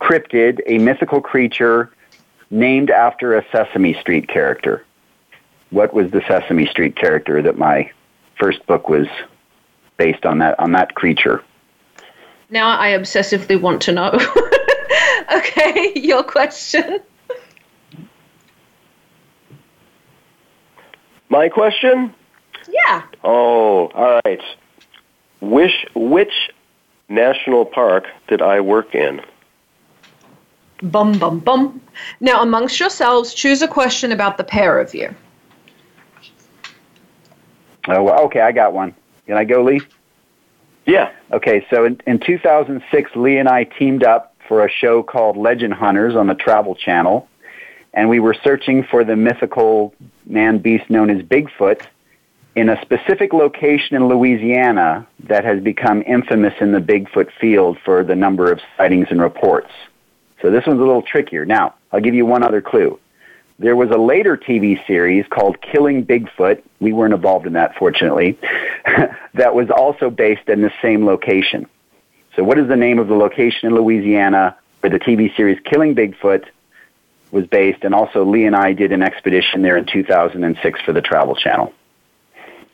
cryptid, a mythical creature named after a Sesame Street character. What was the Sesame Street character that my first book was based on that on that creature? Now I obsessively want to know. okay, your question. My question? Yeah. Oh, all right. Which which national park did I work in? Bum bum bum. Now, amongst yourselves, choose a question about the pair of you. Oh, well, okay, I got one. Can I go, Lee? Yeah. Okay, so in, in 2006, Lee and I teamed up for a show called Legend Hunters on the Travel Channel, and we were searching for the mythical man beast known as Bigfoot in a specific location in Louisiana that has become infamous in the Bigfoot field for the number of sightings and reports. So this one's a little trickier. Now, I'll give you one other clue. There was a later TV series called Killing Bigfoot. We weren't involved in that, fortunately. that was also based in the same location. So, what is the name of the location in Louisiana where the TV series Killing Bigfoot was based? And also, Lee and I did an expedition there in 2006 for the Travel Channel.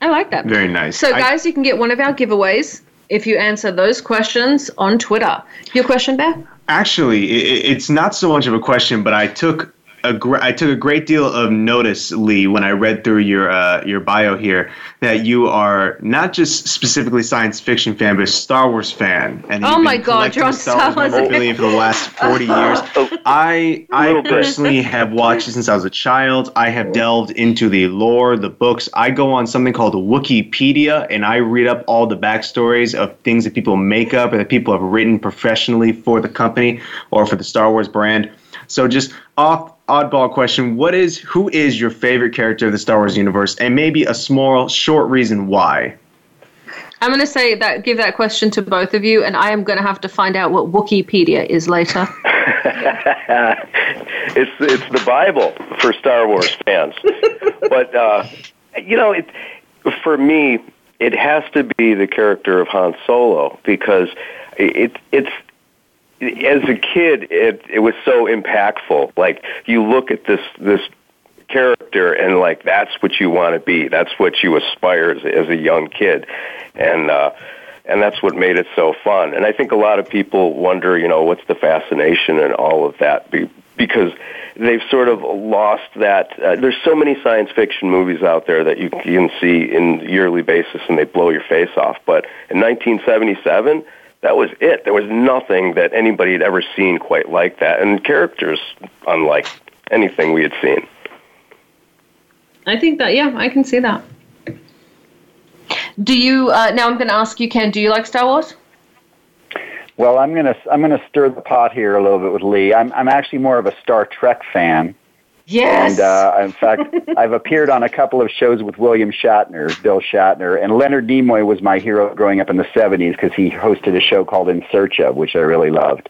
I like that. Very nice. So, I- guys, you can get one of our giveaways if you answer those questions on Twitter. Your question, Bear? Actually, i i- it's not so much of a question, but I took a gr- I took a great deal of notice, Lee, when I read through your uh, your bio here that you are not just specifically science fiction fan, but a Star Wars fan. And Oh my God, you're collecting on Star Wars memorabilia for the last forty years. I I personally have watched it since I was a child. I have delved into the lore, the books. I go on something called Wookieepedia, and I read up all the backstories of things that people make up and that people have written professionally for the company or for the Star Wars brand. So just off oddball question, what is who is your favorite character of the Star Wars universe and maybe a small short reason why? I'm going to say that, give that question to both of you, and I am going to have to find out what Wookieepedia is later. it's it's the Bible for Star Wars fans. but uh, you know, it, for me, it has to be the character of Han Solo because it it's as a kid it it was so impactful. Like you look at this this character and like that's what you want to be. That's what you aspire as, as a young kid, and. uh and that's what made it so fun. And I think a lot of people wonder, you know, what's the fascination and all of that be, because they've sort of lost that. Uh, there's so many science fiction movies out there that you can see in yearly basis, and they blow your face off. But in 1977, that was it. There was nothing that anybody had ever seen quite like that, and characters unlike anything we had seen. I think that, yeah, I can see that. Do you, uh, now I'm going to ask you, Ken, do you like Star Wars? Well, I'm gonna I'm gonna stir the pot here a little bit with Lee. I'm I'm actually more of a Star Trek fan. Yes. And uh, in fact, I've appeared on a couple of shows with William Shatner, Bill Shatner, and Leonard Nimoy was my hero growing up in the '70s because he hosted a show called In Search of, which I really loved.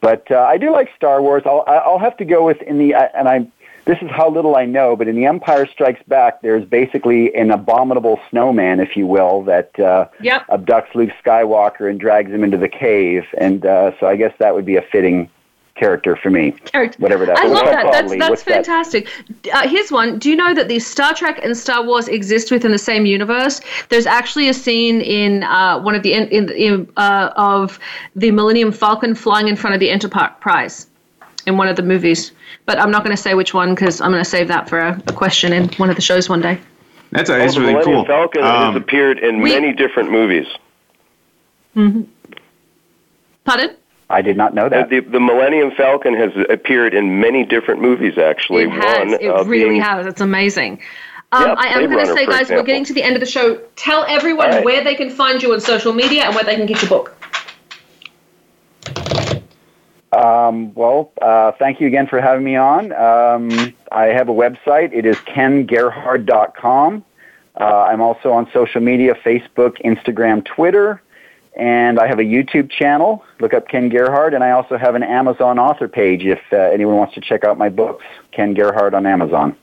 But uh, I do like Star Wars. I'll I'll have to go with in the and I. This is how little I know, but in The Empire Strikes Back, there's basically an abominable snowman, if you will, that uh, Yep. abducts Luke Skywalker and drags him into the cave. And uh, so I guess that would be a fitting character for me. Character. Whatever that I love that. That's that's What's that? fantastic. Uh, here's one. Do you know that the Star Trek and Star Wars exist within the same universe? There's actually a scene in uh, one of the in, in, in uh, of the Millennium Falcon flying in front of the Enterprise in one of the movies. But I'm not going to say which one because I'm going to save that for a, a question in one of the shows one day. That's Oh, that's the really Millennium cool. Falcon Um, has appeared in we- many different movies. hmm Pardon? I did not know that. The, the Millennium Falcon has appeared in many different movies, actually. It has. One It uh, really being, has. It's amazing. Um, Yep, I am going to say, for guys, we're getting to the end of the show. Tell everyone All right. where they can find you on social media and where they can get your book. Um, well, uh, thank you again for having me on. Um, I have a website. It is kengerhard.com. Uh, I'm also on social media, Facebook, Instagram, Twitter, and I have a YouTube channel. Look up Ken Gerhard, and I also have an Amazon author page if uh, anyone wants to check out my books. Ken Gerhard on Amazon.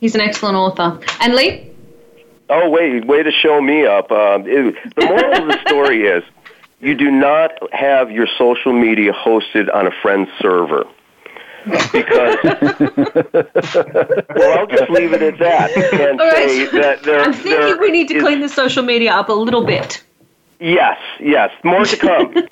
He's an excellent author. And Lee? Oh, wait, way to show me up. Uh, it- the moral of the story is you do not have your social media hosted on a friend's server. Because, well, I'll just leave it at that and All say that there, I'm thinking there we need to is- clean the social media up a little bit. Yes, yes, more to come.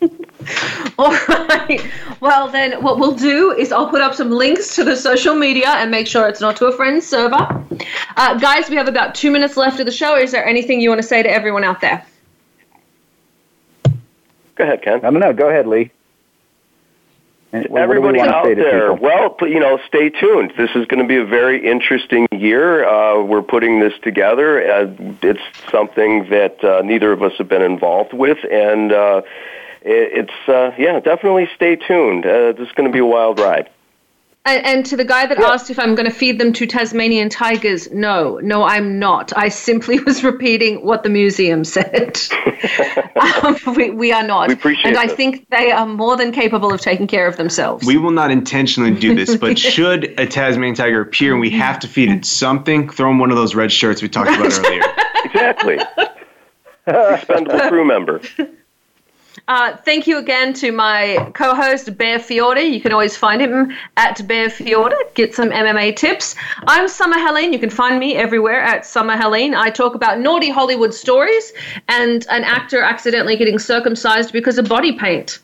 All right. Well, then, what we'll do is I'll put up some links to the social media and make sure it's not to a friend's server. Uh, guys, we have about two minutes left of the show. Is there anything you want to say to everyone out there? Go ahead, Ken. I don't know. Go ahead, Lee. And what- what do we Everybody out there, well, you know, stay tuned. This is going to be a very interesting year. Uh, we're putting this together. Uh, it's something that uh, neither of us have been involved with, and uh, it, it's uh, yeah, definitely stay tuned. Uh, this is going to be a wild ride. And, and to the guy that yeah. asked if I'm going to feed them to Tasmanian tigers, no, no, I'm not. I simply was repeating what the museum said. um, we, we are not. We appreciate And I this. think they are more than capable of taking care of themselves. We will not intentionally do this, but should a Tasmanian tiger appear and we have to feed it something, throw them one of those red shirts we talked about earlier. exactly. Expendable crew member. Uh, thank you again to my co-host Bear Fiorda. You can always find him at Bear Fiorda. Get some MMA tips. I'm Summer Helene. You can find me everywhere at Summer Helene. I talk about naughty Hollywood stories and an actor accidentally getting circumcised because of body paint.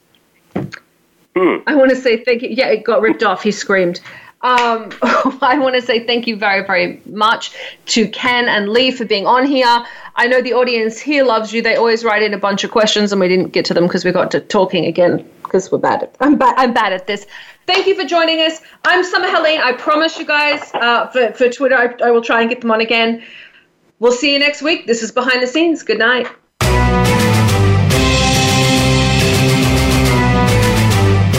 Hmm. I want to say thank you. Yeah, it got ripped off. He screamed. Um, I want to say thank you very, very much to Ken and Lee for being on here. I know the audience here loves you. They always write in a bunch of questions, and we didn't get to them because we got to talking again because we're bad at I'm, ba- I'm bad at this. Thank you for joining us. I'm Summer Helene. I promise you guys uh, for, for Twitter, I, I will try and get them on again. We'll see you next week. This is Behind the Scenes. Good night.